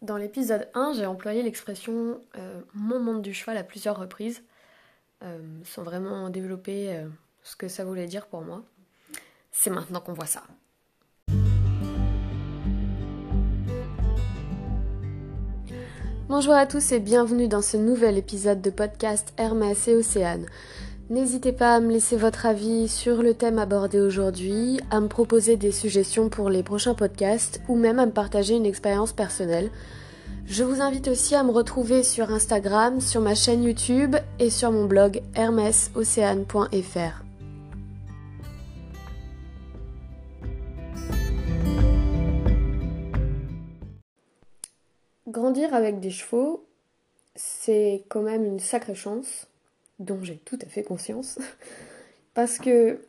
Dans l'épisode 1, j'ai employé l'expression euh, mon monde du cheval à plusieurs reprises, euh, sans vraiment développer euh, ce que ça voulait dire pour moi. C'est maintenant qu'on voit ça. Bonjour à tous et bienvenue dans ce nouvel épisode de podcast Hermès et Océane. N'hésitez pas à me laisser votre avis sur le thème abordé aujourd'hui, à me proposer des suggestions pour les prochains podcasts ou même à me partager une expérience personnelle. Je vous invite aussi à me retrouver sur Instagram, sur ma chaîne YouTube et sur mon blog hermesocéane.fr. Grandir avec des chevaux, c'est quand même une sacrée chance dont j'ai tout à fait conscience. Parce que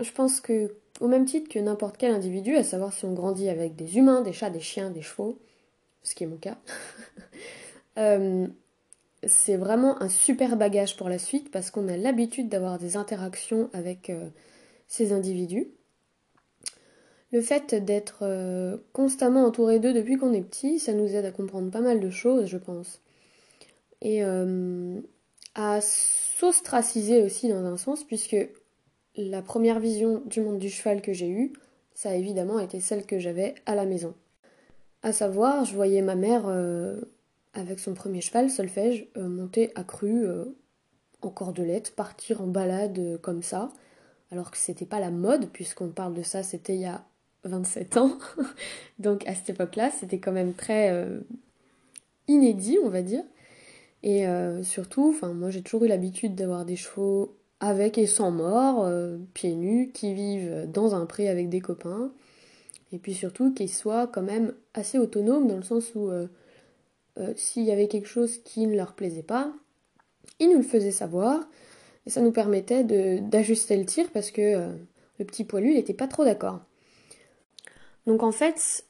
je pense que, au même titre que n'importe quel individu, à savoir si on grandit avec des humains, des chats, des chiens, des chevaux, ce qui est mon cas, euh, c'est vraiment un super bagage pour la suite parce qu'on a l'habitude d'avoir des interactions avec euh, ces individus. Le fait d'être euh, constamment entouré d'eux depuis qu'on est petit, ça nous aide à comprendre pas mal de choses, je pense. Et à s'ostraciser aussi dans un sens, puisque la première vision du monde du cheval que j'ai eue, ça a évidemment été celle que j'avais à la maison. À savoir, je voyais ma mère euh, avec son premier cheval, Solfège, euh, monter à cru euh, en cordelette, partir en balade comme ça, alors que c'était pas la mode, puisqu'on parle de ça, c'était il y a 27 ans. Donc à cette époque-là, c'était quand même très inédit, on va dire. Et euh, surtout, moi j'ai toujours eu l'habitude d'avoir des chevaux avec et sans mort, euh, pieds nus, qui vivent dans un pré avec des copains. Et puis surtout qu'ils soient quand même assez autonomes dans le sens où euh, s'il y avait quelque chose qui ne leur plaisait pas, ils nous le faisaient savoir. Et ça nous permettait d'ajuster le tir parce que le petit poilu n'était pas trop d'accord. Donc en fait,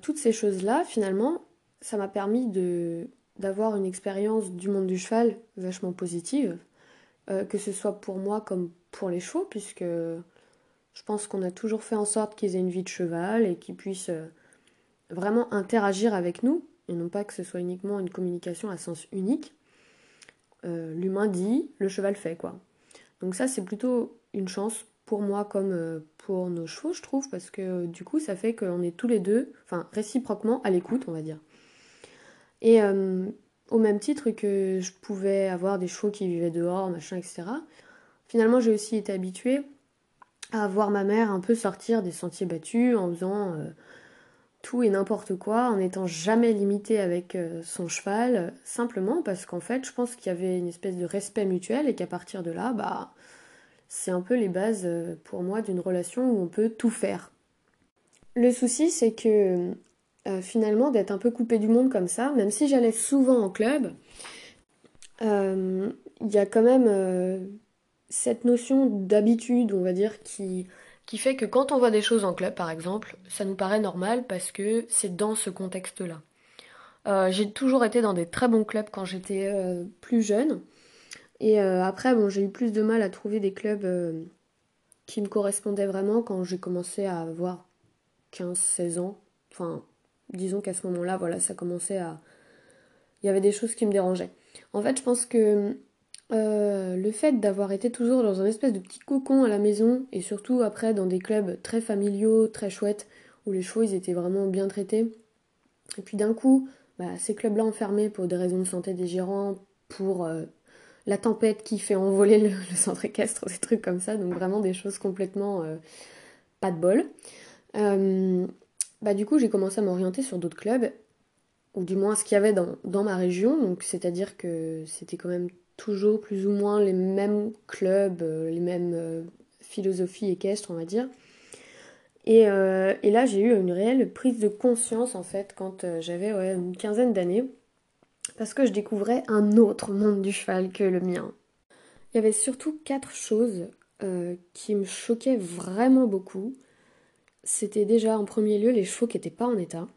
toutes ces choses-là, finalement, ça m'a permis de d'avoir une expérience du monde du cheval vachement positive, euh, que ce soit pour moi comme pour les chevaux, puisque je pense qu'on a toujours fait en sorte qu'ils aient une vie de cheval et qu'ils puissent euh, vraiment interagir avec nous, et non pas que ce soit uniquement une communication à sens unique. Euh, l'humain dit, le cheval fait, quoi. Donc ça, c'est plutôt une chance pour moi comme pour nos chevaux, je trouve, parce que du coup, ça fait qu'on est tous les deux, enfin réciproquement à l'écoute, on va dire. Et euh, au même titre que je pouvais avoir des chevaux qui vivaient dehors, machin, etc. Finalement, j'ai aussi été habituée à voir ma mère un peu sortir des sentiers battus en faisant euh, tout et n'importe quoi, en n'étant jamais limitée avec euh, son cheval, simplement parce qu'en fait, je pense qu'il y avait une espèce de respect mutuel et qu'à partir de là, bah, c'est un peu les bases pour moi d'une relation où on peut tout faire. Le souci, c'est que euh, finalement d'être un peu coupé du monde comme ça, même si j'allais souvent en club, euh, il y a quand même euh, cette notion d'habitude, on va dire, qui, qui fait que quand on voit des choses en club, par exemple, ça nous paraît normal parce que c'est dans ce contexte-là. j'ai toujours été dans des très bons clubs quand j'étais plus jeune. Et après, bon, j'ai eu plus de mal à trouver des clubs qui me correspondaient vraiment quand j'ai commencé à avoir 15-16 ans. Enfin, disons qu'à ce moment-là, voilà, ça commençait à. Il y avait des choses qui me dérangeaient. En fait, je pense que euh, le fait d'avoir été toujours dans un espèce de petit cocon à la maison, et surtout après dans des clubs très familiaux, très chouettes, où les chevaux ils étaient vraiment bien traités, et puis d'un coup, bah, ces clubs-là enfermés pour des raisons de santé des gérants, pour euh, la tempête qui fait envoler le, centre équestre, des trucs comme ça, donc vraiment des choses complètement euh, pas de bol bah du coup j'ai commencé à m'orienter sur d'autres clubs, ou du moins ce qu'il y avait dans, ma région, donc c'est-à-dire que c'était quand même toujours plus ou moins les mêmes clubs, euh, les mêmes euh, philosophies équestres on va dire. Et, euh, et là j'ai eu une réelle prise de conscience en fait quand j'avais une quinzaine d'années, parce que je découvrais un autre monde du cheval que le mien. Il y avait surtout quatre choses qui me choquaient vraiment beaucoup c'était déjà en premier lieu les chevaux qui n'étaient pas en état,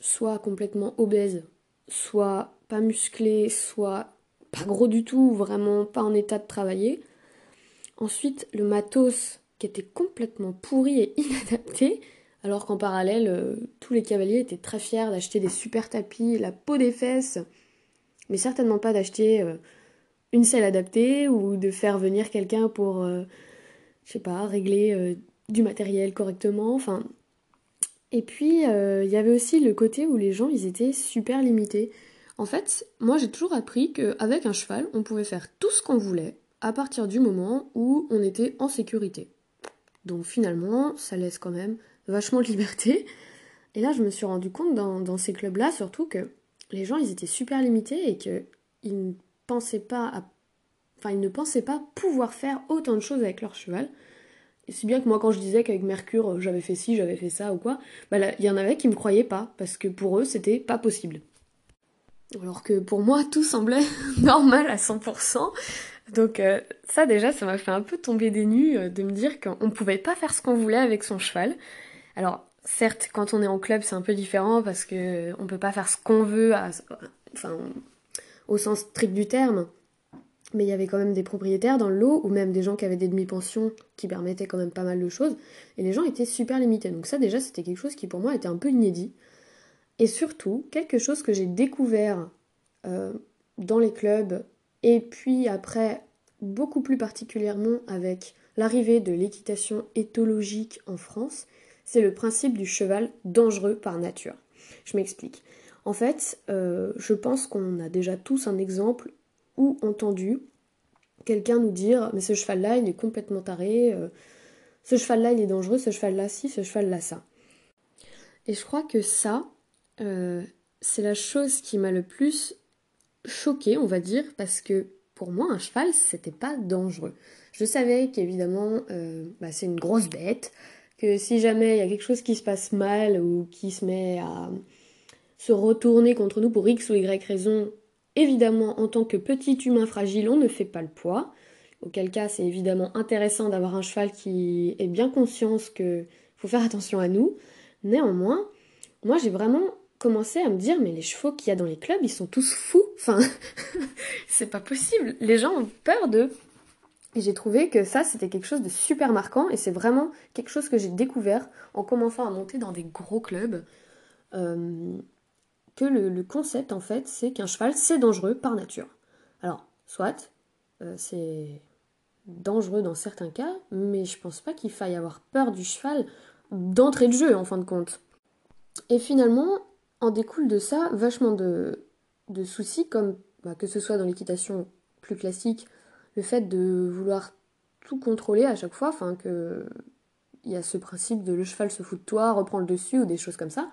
soit complètement obèses, soit pas musclés, soit pas gros du tout, vraiment pas en état de travailler. Ensuite, le matos qui était complètement pourri et inadapté, alors qu'en parallèle, euh, tous les cavaliers étaient très fiers d'acheter des super tapis, la peau des fesses, mais certainement pas d'acheter euh, une selle adaptée ou de faire venir quelqu'un pour, euh, je sais pas, régler du matériel correctement. Enfin, et puis il y avait aussi le côté où les gens ils étaient super limités. En fait, moi j'ai toujours appris qu'avec un cheval, on pouvait faire tout ce qu'on voulait à partir du moment où on était en sécurité. Donc finalement, ça laisse quand même vachement de liberté. Et là, je me suis rendu compte dans, ces clubs-là, surtout que les gens, ils étaient super limités et qu'ils ne pensaient pas à... Ne pensaient pas pouvoir faire autant de choses avec leur cheval. C'est bien que moi, quand je disais qu'avec Mercure, euh, j'avais fait ci, j'avais fait ça ou quoi, bah il y en avait qui me croyaient pas, parce que pour eux, c'était pas possible. Alors que pour moi, tout semblait normal à 100%. Donc euh, ça déjà, ça m'a fait un peu tomber des nues euh, de me dire qu'on pouvait pas faire ce qu'on voulait avec son cheval. Alors certes, quand on est en club, c'est un peu différent parce que on peut pas faire ce qu'on veut, enfin au sens strict du terme. Mais il y avait quand même des propriétaires dans le lot, ou même des gens qui avaient des demi-pensions qui permettaient quand même pas mal de choses. Et les gens étaient super limités. Donc ça déjà, c'était quelque chose qui pour moi était un peu inédit. Et surtout, quelque chose que j'ai découvert euh, dans les clubs, et puis après, beaucoup plus particulièrement avec l'arrivée de l'équitation éthologique en France, c'est le principe du cheval dangereux par nature. Je m'explique. En fait, euh, je pense qu'on a déjà tous un exemple entendu quelqu'un nous dire mais ce cheval-là, il est complètement taré, euh, ce cheval-là, il est dangereux, ce cheval-là, ci, ce cheval-là, ça. Et je crois que ça, euh, c'est la chose qui m'a le plus choquée, on va dire, parce que pour moi, un cheval, c'était pas dangereux. Je savais qu'évidemment, euh, bah, c'est une grosse bête, que si jamais il y a quelque chose qui se passe mal ou qui se met à se retourner contre nous pour X ou Y raison, évidemment, en tant que petit humain fragile, on ne fait pas le poids. Auquel cas, c'est évidemment intéressant d'avoir un cheval qui est bien conscience qu'il faut faire attention à nous. Néanmoins, moi j'ai vraiment commencé à me dire mais les chevaux qu'il y a dans les clubs, ils sont tous fous. Enfin, c'est pas possible. Les gens ont peur d'eux. Et j'ai trouvé que ça, c'était quelque chose de super marquant et c'est vraiment quelque chose que j'ai découvert en commençant à monter dans des gros clubs. Euh, que le, concept, en fait, c'est qu'un cheval, c'est dangereux par nature. Alors, soit, euh, c'est dangereux dans certains cas, mais je pense pas qu'il faille avoir peur du cheval d'entrée de jeu, en fin de compte. Et finalement, en découle de ça vachement de, soucis, comme bah, que ce soit dans l'équitation plus classique, le fait de vouloir tout contrôler à chaque fois, enfin que il y a ce principe de le cheval se fout de toi, reprend le dessus ou des choses comme ça.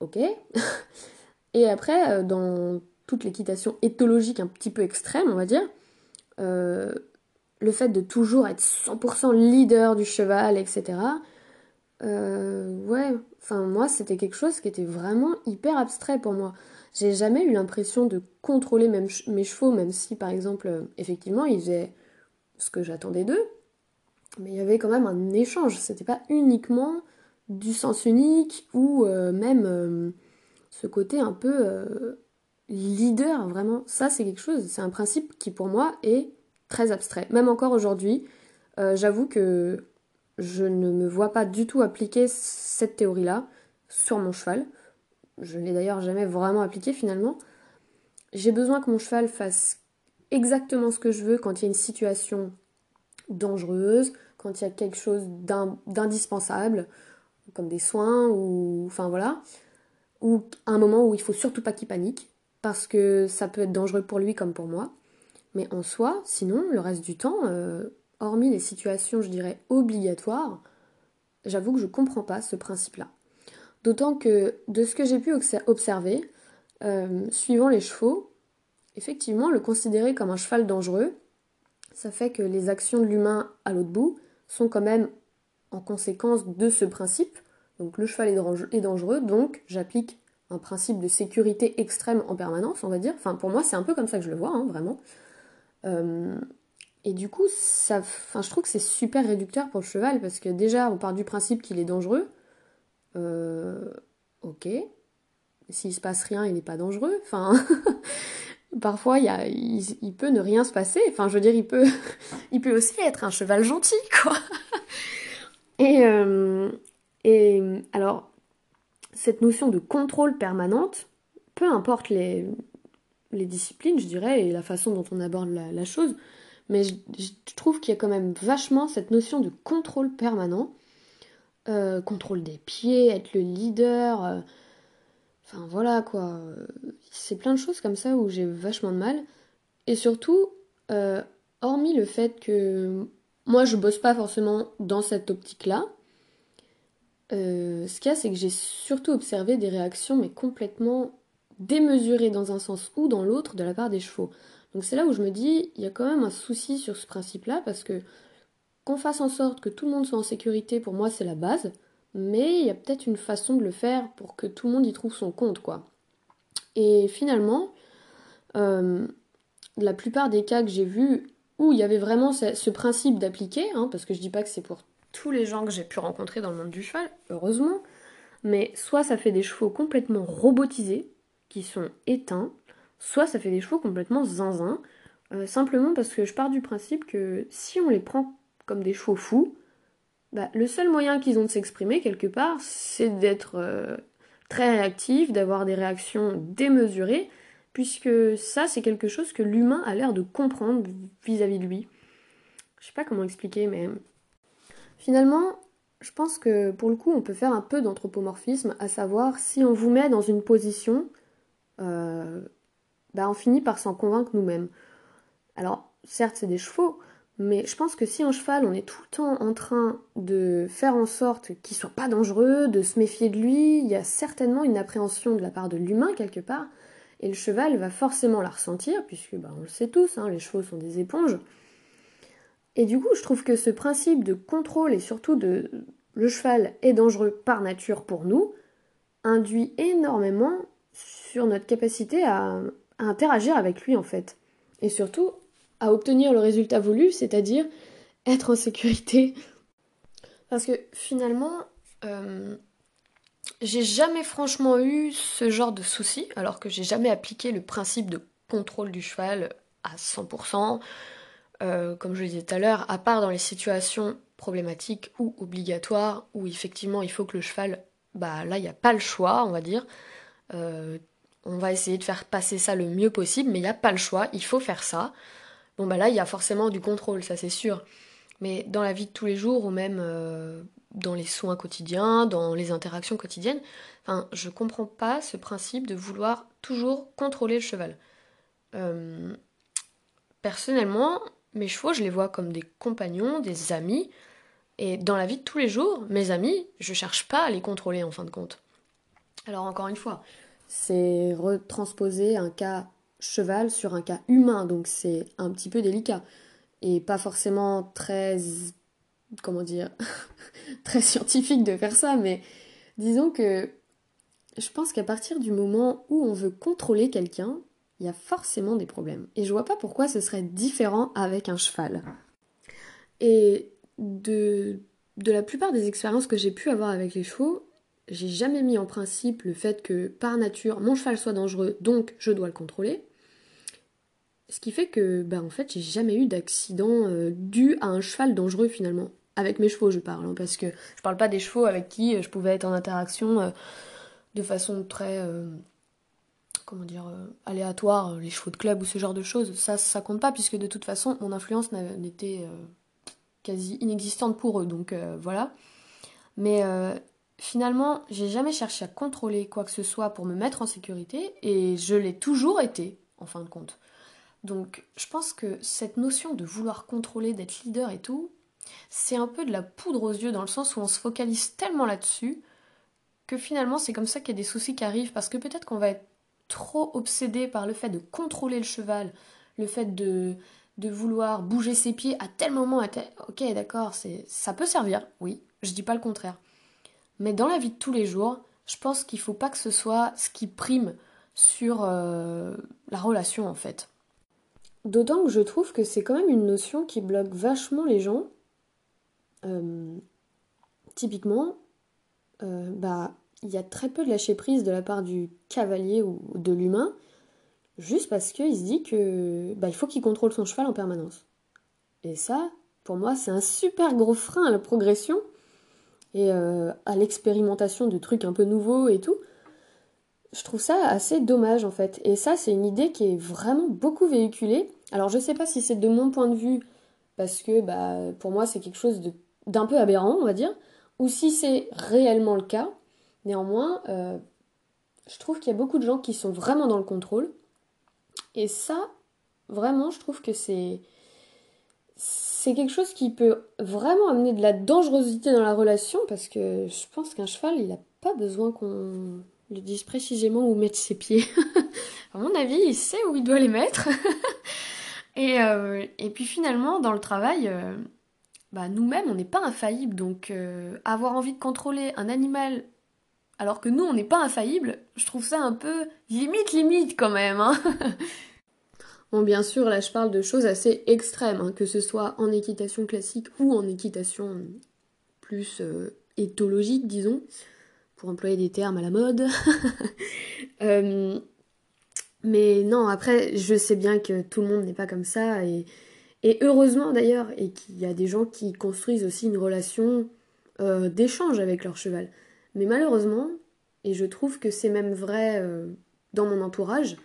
Ok. Et après, euh, dans toute l'équitation éthologique un petit peu extrême, on va dire, euh, le fait de toujours être 100% leader du cheval, etc. Euh, ouais, enfin moi c'était quelque chose qui était vraiment hyper abstrait pour moi. J'ai jamais eu l'impression de contrôler même mes chevaux, même si par exemple, effectivement, ils faisaient ce que j'attendais d'eux, mais il y avait quand même un échange. C'était pas uniquement du sens unique ou euh, même ce côté un peu leader, vraiment. Ça c'est quelque chose, c'est un principe qui pour moi est très abstrait. Même encore aujourd'hui, j'avoue que je ne me vois pas du tout appliquer cette théorie-là sur mon cheval. Je ne l'ai d'ailleurs jamais vraiment appliquée finalement. J'ai besoin que mon cheval fasse exactement ce que je veux quand il y a une situation dangereuse, quand il y a quelque chose d'indispensable, comme des soins ou enfin voilà, ou un moment où il faut surtout pas qu'il panique parce que ça peut être dangereux pour lui comme pour moi. Mais en soi, sinon, le reste du temps, euh, hormis les situations, je dirais, obligatoires, j'avoue que je comprends pas ce principe-là. D'autant que de ce que j'ai pu observer, euh, suivant les chevaux, effectivement, le considérer comme un cheval dangereux, ça fait que les actions de l'humain à l'autre bout sont quand même en conséquence de ce principe. Donc le cheval est dangereux, donc j'applique un principe de sécurité extrême en permanence, on va dire. Enfin, pour moi, c'est un peu comme ça que je le vois, hein, vraiment. Euh, et du coup, ça, enfin, je trouve que c'est super réducteur pour le cheval parce que déjà, on part du principe qu'il est dangereux. Euh, ok. S'il se passe rien, il n'est pas dangereux. Enfin, parfois, il, y a, il, peut ne rien se passer. Enfin, je veux dire, il peut, il peut aussi être un cheval gentil, quoi. Et, euh, Et alors, cette notion de contrôle permanente, peu importe les, disciplines, je dirais, et la façon dont on aborde la, chose, mais je, trouve qu'il y a quand même vachement cette notion de contrôle permanent. Euh, contrôle des pieds, être le leader. Euh, enfin voilà quoi. C'est plein de choses comme ça où j'ai vachement de mal. Et surtout, euh, hormis le fait que moi je bosse pas forcément dans cette optique-là, ce qu'il y a, c'est que j'ai surtout observé des réactions mais complètement démesuré dans un sens ou dans l'autre de la part des chevaux. Donc c'est là où je me dis, il y a quand même un souci sur ce principe-là, parce que qu'on fasse en sorte que tout le monde soit en sécurité, pour moi c'est la base, mais il y a peut-être une façon de le faire pour que tout le monde y trouve son compte, quoi. Et finalement, euh, la plupart des cas que j'ai vus où il y avait vraiment ce, principe d'appliquer, hein, parce que je dis pas que c'est pour tous les gens que j'ai pu rencontrer dans le monde du cheval, heureusement, mais soit ça fait des chevaux complètement robotisés, qui sont éteints, soit ça fait des chevaux complètement zinzin, euh, simplement parce que je pars du principe que si on les prend comme des chevaux fous, bah, le seul moyen qu'ils ont de s'exprimer quelque part, c'est d'être euh, très réactifs, d'avoir des réactions démesurées, puisque ça, c'est quelque chose que l'humain a l'air de comprendre vis-à-vis -vis de lui. Je sais pas comment expliquer, mais finalement, je pense que pour le coup, on peut faire un peu d'anthropomorphisme, à savoir si on vous met dans une position euh, bah on finit par s'en convaincre nous-mêmes. Alors, certes, c'est des chevaux, mais je pense que si un cheval, on est tout le temps en train de faire en sorte qu'il soit pas dangereux, de se méfier de lui, il y a certainement une appréhension de la part de l'humain quelque part, et le cheval va forcément la ressentir, puisque bah, on le sait tous, hein, les chevaux sont des éponges. Et du coup, je trouve que ce principe de contrôle et surtout de le cheval est dangereux par nature pour nous induit énormément sur notre capacité à, interagir avec lui en fait. Et surtout à obtenir le résultat voulu, c'est-à-dire être en sécurité. Parce que finalement, euh, j'ai jamais franchement eu ce genre de souci, alors que j'ai jamais appliqué le principe de contrôle du cheval à 100%. Euh, comme je le disais tout à l'heure, à part dans les situations problématiques ou obligatoires, où effectivement il faut que le cheval, bah là il n'y a pas le choix, on va dire. Euh, on va essayer de faire passer ça le mieux possible, mais il n'y a pas le choix, il faut faire ça. Bon bah là, il y a forcément du contrôle, ça c'est sûr. Mais dans la vie de tous les jours, ou même euh, dans les soins quotidiens, dans les interactions quotidiennes, enfin, je comprends pas ce principe de vouloir toujours contrôler le cheval. Euh, personnellement, mes chevaux, je les vois comme des compagnons, des amis. Et dans la vie de tous les jours, mes amis, je cherche pas à les contrôler en fin de compte. Alors encore une fois, c'est retransposer un cas cheval sur un cas humain, donc c'est un petit peu délicat et pas forcément très comment dire très scientifique de faire ça, mais disons que je pense qu'à partir du moment où on veut contrôler quelqu'un, il y a forcément des problèmes. Et je vois pas pourquoi ce serait différent avec un cheval. Et de, de la plupart des expériences que j'ai pu avoir avec les chevaux, j'ai jamais mis en principe le fait que par nature mon cheval soit dangereux, donc je dois le contrôler. Ce qui fait que, ben en fait, j'ai jamais eu d'accident euh, dû à un cheval dangereux finalement. Avec mes chevaux, je parle, hein, parce que je parle pas des chevaux avec qui euh, je pouvais être en interaction euh, de façon très, comment dire, aléatoire, les chevaux de club ou ce genre de choses. Ça, ça compte pas, puisque de toute façon, mon influence n'était quasi inexistante pour eux, donc voilà. Mais Finalement, j'ai jamais cherché à contrôler quoi que ce soit pour me mettre en sécurité et je l'ai toujours été, en fin de compte. Donc, je pense que cette notion de vouloir contrôler, d'être leader et tout, c'est un peu de la poudre aux yeux dans le sens où on se focalise tellement là-dessus que finalement c'est comme ça qu'il y a des soucis qui arrivent parce que peut-être qu'on va être trop obsédé par le fait de contrôler le cheval, le fait de, vouloir bouger ses pieds à tel moment, à tel... ok d'accord, ça peut servir, oui, je dis pas le contraire. Mais dans la vie de tous les jours, je pense qu'il faut pas que ce soit ce qui prime sur euh, la relation en fait. D'autant que je trouve que c'est quand même une notion qui bloque vachement les gens. Euh, typiquement, euh, bah, il y a très peu de lâcher prise de la part du cavalier ou de l'humain, juste parce qu'il se dit que bah, il faut qu'il contrôle son cheval en permanence. Et ça, pour moi, c'est un super gros frein à la progression et à l'expérimentation de trucs un peu nouveaux et tout. Je trouve ça assez dommage en fait. Et ça, c'est une idée qui est vraiment beaucoup véhiculée. Alors je sais pas si c'est de mon point de vue, parce que bah, pour moi c'est quelque chose d'un peu aberrant, on va dire, ou si c'est réellement le cas. Néanmoins, je trouve qu'il y a beaucoup de gens qui sont vraiment dans le contrôle. Et ça, vraiment, je trouve que c'est c'est quelque chose qui peut vraiment amener de la dangerosité dans la relation parce que je pense qu'un cheval, il n'a pas besoin qu'on lui dise précisément où mettre ses pieds. à mon avis, il sait où il doit les mettre. et, euh, et, puis finalement, dans le travail, euh, bah, nous-mêmes, on n'est pas infaillibles. Donc euh, avoir envie de contrôler un animal alors que nous, on n'est pas infaillible, je trouve ça un peu limite, limite quand même. Hein bon, bien sûr, là, je parle de choses assez extrêmes, hein, que ce soit en équitation classique ou en équitation plus éthologique, disons, pour employer des termes à la mode. Mais non, après, je sais bien que tout le monde n'est pas comme ça, et, heureusement d'ailleurs, et qu'il y a des gens qui construisent aussi une relation euh, d'échange avec leur cheval. Mais malheureusement, et je trouve que c'est même vrai euh, dans mon entourage,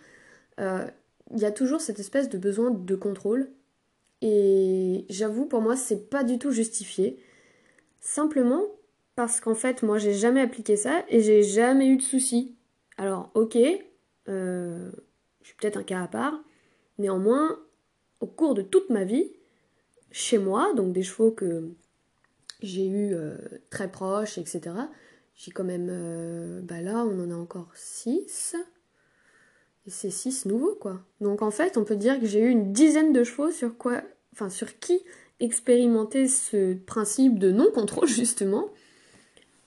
euh, il y a toujours cette espèce de besoin de contrôle. Et j'avoue, pour moi, c'est pas du tout justifié. Simplement parce qu'en fait, moi, j'ai jamais appliqué ça et j'ai jamais eu de soucis. Alors, ok, euh, je suis peut-être un cas à part. Néanmoins, au cours de toute ma vie, chez moi, donc des chevaux que j'ai eu très proches, etc., j'ai quand même. Euh, bah là, on en a encore 6. Et c'est 6 nouveaux, quoi. Donc en fait, on peut dire que j'ai eu une dizaine de chevaux sur quoi. Enfin, sur qui expérimenter ce principe de non-contrôle, justement.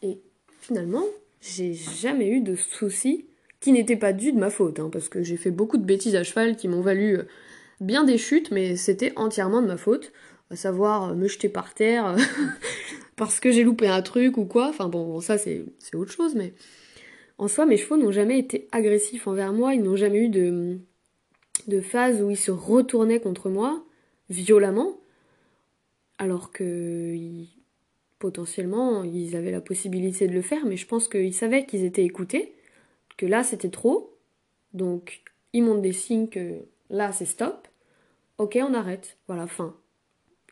Et finalement, j'ai jamais eu de soucis qui n'étaient pas dus de ma faute, hein, parce que j'ai fait beaucoup de bêtises à cheval qui m'ont valu euh, bien des chutes, mais c'était entièrement de ma faute. À savoir euh, me jeter par terre, parce que j'ai loupé un truc ou quoi. Enfin bon, ça c'est autre chose, mais en soi, mes chevaux n'ont jamais été agressifs envers moi, ils n'ont jamais eu de, de phase où ils se retournaient contre moi violemment, alors que potentiellement ils avaient la possibilité de le faire, mais je pense qu'ils savaient qu'ils étaient écoutés, que là c'était trop, donc ils montrent des signes que là c'est stop, ok on arrête, voilà, fin.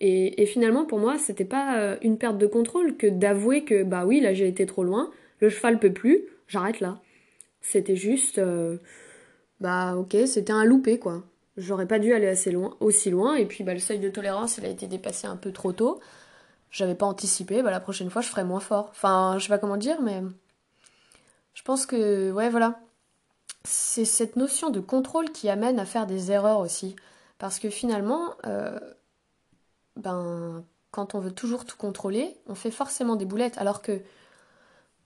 Et, finalement, pour moi, c'était pas euh, une perte de contrôle que d'avouer que, bah oui, là j'ai été trop loin, le cheval peut plus, j'arrête là. C'était juste, euh, bah ok, c'était un loupé quoi. J'aurais pas dû aller assez loin, aussi loin, et puis bah, le seuil de tolérance, il a été dépassé un peu trop tôt. J'avais pas anticipé, bah la prochaine fois je ferai moins fort. Enfin, je sais pas comment dire, mais je pense que, ouais, voilà. C'est cette notion de contrôle qui amène à faire des erreurs aussi. Parce que finalement, euh, ben, quand on veut toujours tout contrôler, on fait forcément des boulettes. Alors que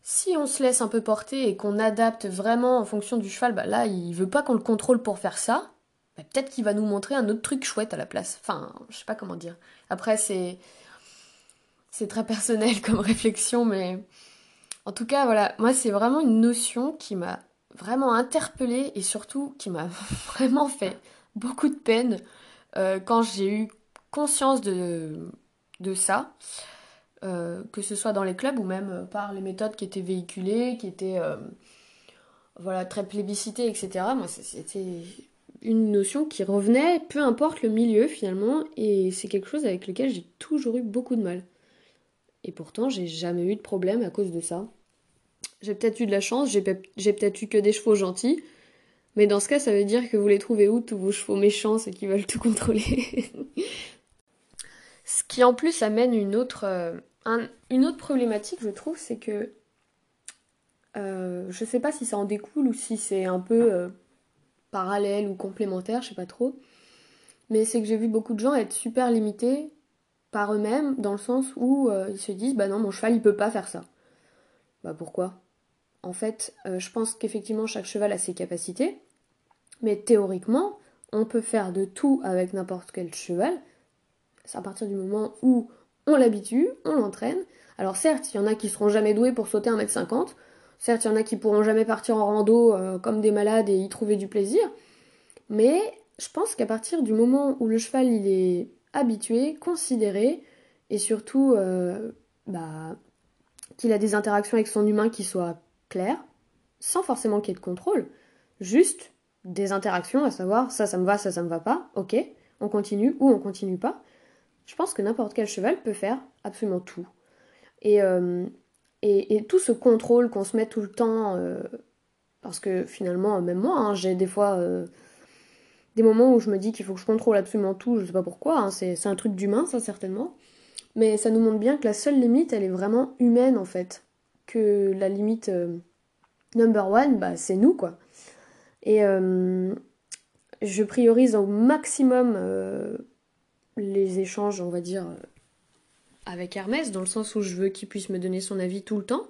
si on se laisse un peu porter et qu'on adapte vraiment en fonction du cheval, bah là, il veut pas qu'on le contrôle pour faire ça. Bah, peut-être qu'il va nous montrer un autre truc chouette à la place. Enfin, je sais pas comment dire. Après, c'est c'est très personnel comme réflexion, mais en tout cas, voilà, moi, c'est vraiment une notion qui m'a vraiment interpellée et surtout qui m'a vraiment fait beaucoup de peine euh, quand j'ai eu conscience de, ça, euh, que ce soit dans les clubs ou même par les méthodes qui étaient véhiculées, qui étaient euh, voilà, très plébiscitées, etc. Moi, c'était une notion qui revenait, peu importe le milieu finalement, et c'est quelque chose avec lequel j'ai toujours eu beaucoup de mal. Et pourtant, j'ai jamais eu de problème à cause de ça. J'ai peut-être eu de la chance, j'ai peut-être eu que des chevaux gentils, mais dans ce cas, ça veut dire que vous les trouvez où tous vos chevaux méchants et qui veulent tout contrôler? Ce qui en plus amène une autre, euh, une autre problématique, je trouve, c'est que euh, je sais pas si ça en découle ou si c'est un peu euh, parallèle ou complémentaire, je sais pas trop. Mais c'est que j'ai vu beaucoup de gens être super limités par eux-mêmes, dans le sens où ils se disent bah non, mon cheval il peut pas faire ça. Bah pourquoi? En fait, je pense qu'effectivement chaque cheval a ses capacités, mais théoriquement, on peut faire de tout avec n'importe quel cheval, c'est à partir du moment où on l'habitue, on l'entraîne. Alors certes, il y en a qui seront jamais doués pour sauter 1m50, certes, il y en a qui pourront jamais partir en rando euh, comme des malades et y trouver du plaisir, mais je pense qu'à partir du moment où le cheval il est habitué, considéré, et surtout euh, bah, qu'il a des interactions avec son humain qui soient claires, sans forcément qu'il y ait de contrôle, juste des interactions, à savoir ça, ça me va, ça, ça me va pas, ok, on continue ou on continue pas. Je pense que n'importe quel cheval peut faire absolument tout. Et, euh, et, tout ce contrôle qu'on se met tout le temps, euh, parce que finalement, même moi, hein, j'ai des fois des moments où je me dis qu'il faut que je contrôle absolument tout, je sais pas pourquoi, hein, c'est un truc d'humain, ça certainement. Mais ça nous montre bien que la seule limite, elle est vraiment humaine en fait. Que la limite number one, bah, c'est nous quoi. Et je priorise au maximum les échanges, on va dire, avec Hermès, dans le sens où je veux qu'il puisse me donner son avis tout le temps.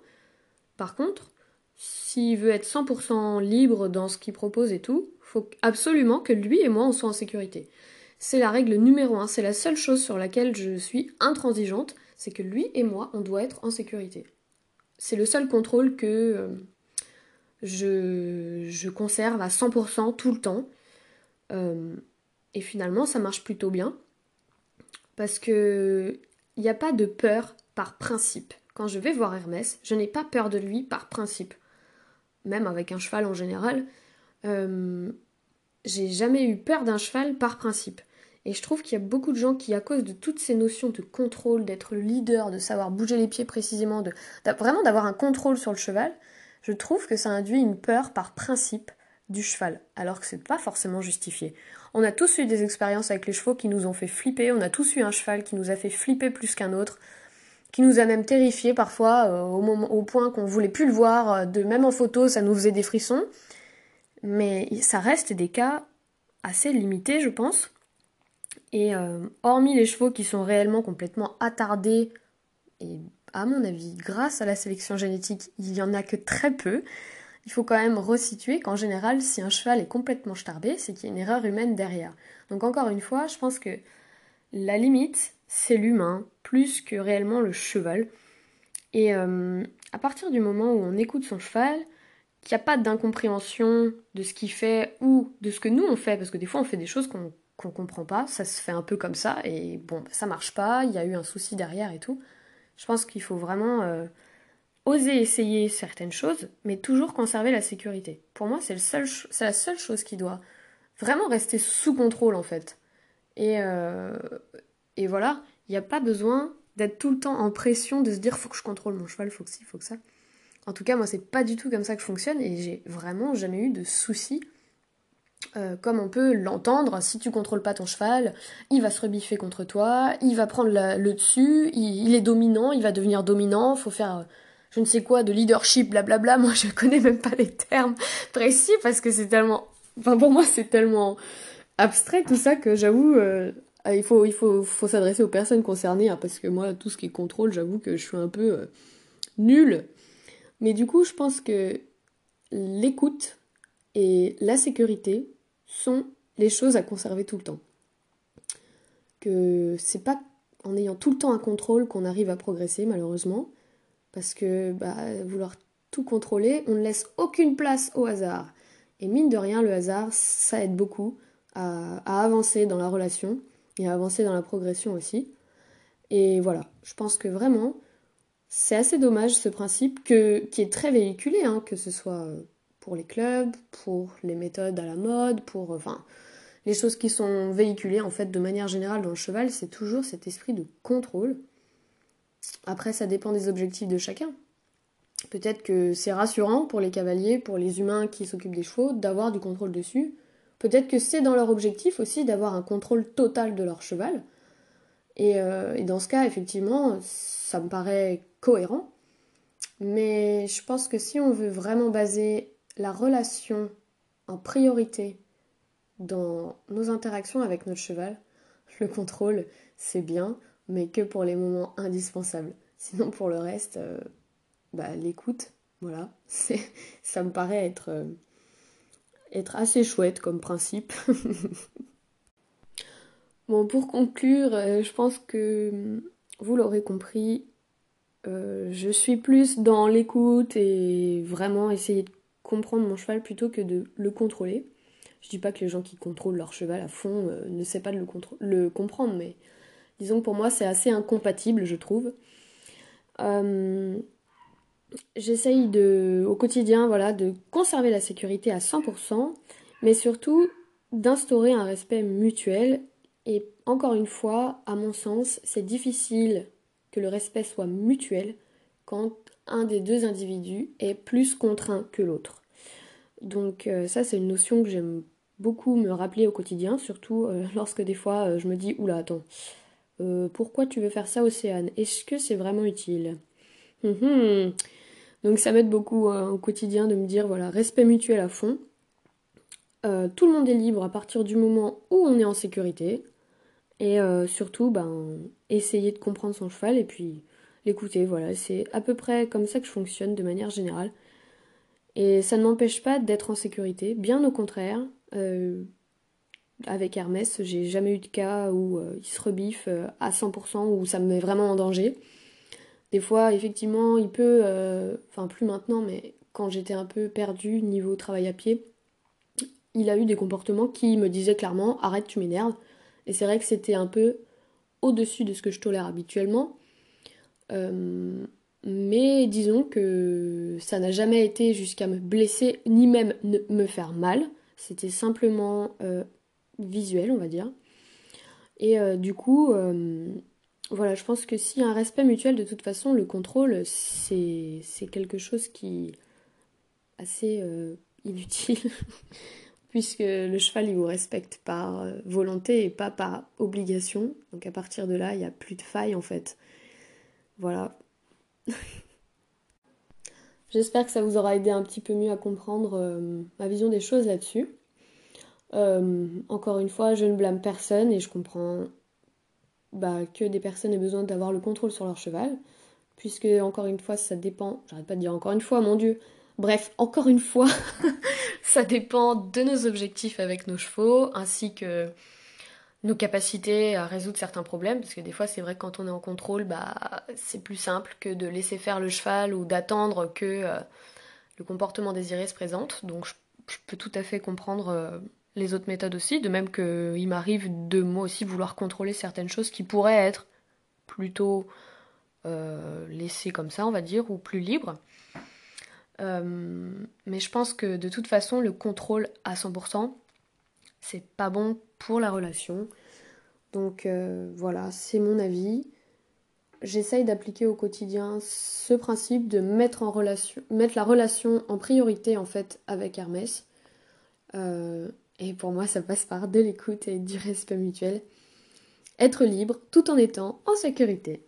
Par contre, s'il veut être 100% libre dans ce qu'il propose et tout, faut absolument que lui et moi on soit en sécurité. C'est la règle numéro un, c'est la seule chose sur laquelle je suis intransigeante, c'est que lui et moi on doit être en sécurité. C'est le seul contrôle que euh, je, je, conserve à 100% tout le temps. Euh, et finalement ça marche plutôt bien. Parce que il n'y a pas de peur par principe. Quand je vais voir Hermès, je n'ai pas peur de lui par principe. Même avec un cheval en général, euh, j'ai jamais eu peur d'un cheval par principe. Et je trouve qu'il y a beaucoup de gens qui, à cause de toutes ces notions de contrôle, d'être le leader, de savoir bouger les pieds précisément, de, vraiment d'avoir un contrôle sur le cheval, je trouve que ça induit une peur par principe du cheval, alors que c'est pas forcément justifié. On a tous eu des expériences avec les chevaux qui nous ont fait flipper, on a tous eu un cheval qui nous a fait flipper plus qu'un autre, qui nous a même terrifiés parfois euh, au, au point qu'on voulait plus le voir, euh, de même en photo ça nous faisait des frissons. Mais ça reste des cas assez limités je pense. Et euh, hormis les chevaux qui sont réellement complètement attardés, et à mon avis grâce à la sélection génétique il y en a que très peu, il faut quand même resituer qu'en général, si un cheval est complètement starbé, c'est qu'il y a une erreur humaine derrière. Donc encore une fois, je pense que la limite, c'est l'humain, plus que réellement le cheval. Et euh, à partir du moment où on écoute son cheval, qu'il n'y a pas d'incompréhension de ce qu'il fait ou de ce que nous on fait, parce que des fois on fait des choses qu'on ne comprend pas, ça se fait un peu comme ça, et bon, ça marche pas, il y a eu un souci derrière et tout. Je pense qu'il faut vraiment euh, oser essayer certaines choses, mais toujours conserver la sécurité. Pour moi, c'est la seule chose qui doit vraiment rester sous contrôle en fait. Et, euh, et voilà, il n'y a pas besoin d'être tout le temps en pression, de se dire faut que je contrôle mon cheval, faut que ci, faut que ça. En tout cas, moi, c'est pas du tout comme ça que je fonctionne et j'ai vraiment jamais eu de soucis. Euh, comme on peut l'entendre, si tu contrôles pas ton cheval, il va se rebiffer contre toi, il va prendre le dessus, il, est dominant, il va devenir dominant, faut faire je ne sais quoi de leadership, blablabla. Moi, je connais même pas les termes précis parce que c'est tellement, enfin pour moi, c'est tellement abstrait tout ça que j'avoue, euh, il faut, s'adresser aux personnes concernées hein, parce que moi, tout ce qui contrôle, j'avoue que je suis un peu euh, nulle. Mais du coup, je pense que l'écoute et la sécurité sont les choses à conserver tout le temps. Que c'est pas en ayant tout le temps un contrôle qu'on arrive à progresser, malheureusement. Parce que bah, vouloir tout contrôler, on ne laisse aucune place au hasard. Et mine de rien, le hasard, ça aide beaucoup à, avancer dans la relation et à avancer dans la progression aussi. Et voilà, je pense que vraiment, c'est assez dommage ce principe qui est très véhiculé, hein, que ce soit pour les clubs, pour les méthodes à la mode, pour enfin les choses qui sont véhiculées en fait de manière générale dans le cheval, c'est toujours cet esprit de contrôle après, ça dépend des objectifs de chacun. Peut-être que c'est rassurant pour les cavaliers, pour les humains qui s'occupent des chevaux, d'avoir du contrôle dessus. Peut-être que c'est dans leur objectif aussi d'avoir un contrôle total de leur cheval. Et, euh, et, dans ce cas, effectivement, ça me paraît cohérent. Mais je pense que si on veut vraiment baser la relation en priorité dans nos interactions avec notre cheval, le contrôle, c'est bien, mais que pour les moments indispensables. Sinon, pour le reste, euh, bah, l'écoute, voilà, ça me paraît être, euh, être assez chouette comme principe. bon, pour conclure, euh, je pense que vous l'aurez compris, je suis plus dans l'écoute et vraiment essayer de comprendre mon cheval plutôt que de le contrôler. Je dis pas que les gens qui contrôlent leur cheval à fond ne savent pas de le, le comprendre, mais Disons que pour moi c'est assez incompatible, je trouve. Euh, j'essaye de, au quotidien, voilà, de conserver la sécurité à 100%, mais surtout d'instaurer un respect mutuel. Et encore une fois, à mon sens, c'est difficile que le respect soit mutuel quand un des deux individus est plus contraint que l'autre. Donc euh, ça, c'est une notion que j'aime beaucoup me rappeler au quotidien, surtout euh, lorsque des fois euh, je me dis, oula, attends, pourquoi tu veux faire ça, Océane? Est-ce que c'est vraiment utile? Hum. Donc ça m'aide beaucoup au quotidien de me dire, voilà, respect mutuel à fond. tout le monde est libre à partir du moment où on est en sécurité. Et surtout, ben, essayer de comprendre son cheval et puis l'écouter. Voilà, c'est à peu près comme ça que je fonctionne de manière générale. Et ça ne m'empêche pas d'être en sécurité, bien au contraire. Euh, avec Hermès, j'ai jamais eu de cas où euh, il se rebiffe euh, à 100%, où ça me met vraiment en danger. Des fois, effectivement, il peut, enfin plus maintenant, mais quand j'étais un peu perdue niveau travail à pied, il a eu des comportements qui me disaient clairement arrête, tu m'énerves. Et c'est vrai que c'était un peu au-dessus de ce que je tolère habituellement. Mais disons que ça n'a jamais été jusqu'à me blesser ni même me faire mal. C'était simplement euh, visuel, on va dire. Et euh, du coup, euh, voilà, je pense que si un respect mutuel, de toute façon, le contrôle, c'est quelque chose qui assez inutile. puisque le cheval, il vous respecte par volonté et pas par obligation. Donc à partir de là, il n'y a plus de faille en fait. Voilà, J'espère que ça vous aura aidé un petit peu mieux à comprendre euh, ma vision des choses là-dessus. Euh, encore une fois, je ne blâme personne et je comprends bah, que des personnes aient besoin d'avoir le contrôle sur leur cheval, puisque encore une fois, ça dépend. J'arrête pas de dire encore une fois, mon Dieu. Bref, encore une fois, ça dépend de nos objectifs avec nos chevaux, ainsi que nos capacités à résoudre certains problèmes, parce que des fois c'est vrai que quand on est en contrôle, bah, c'est plus simple que de laisser faire le cheval ou d'attendre que euh, le comportement désiré se présente. Donc je, peux tout à fait comprendre euh, les autres méthodes aussi, de même qu'il m'arrive de moi aussi vouloir contrôler certaines choses qui pourraient être plutôt euh, laissées comme ça, on va dire, ou plus libres. Mais je pense que de toute façon, le contrôle à 100%, c'est pas bon pour la relation. Donc euh, voilà, c'est mon avis. J'essaye d'appliquer au quotidien ce principe de mettre la relation en priorité en fait avec Hermès. Euh, et pour moi, ça passe par de l'écoute et du respect mutuel. Être libre tout en étant en sécurité.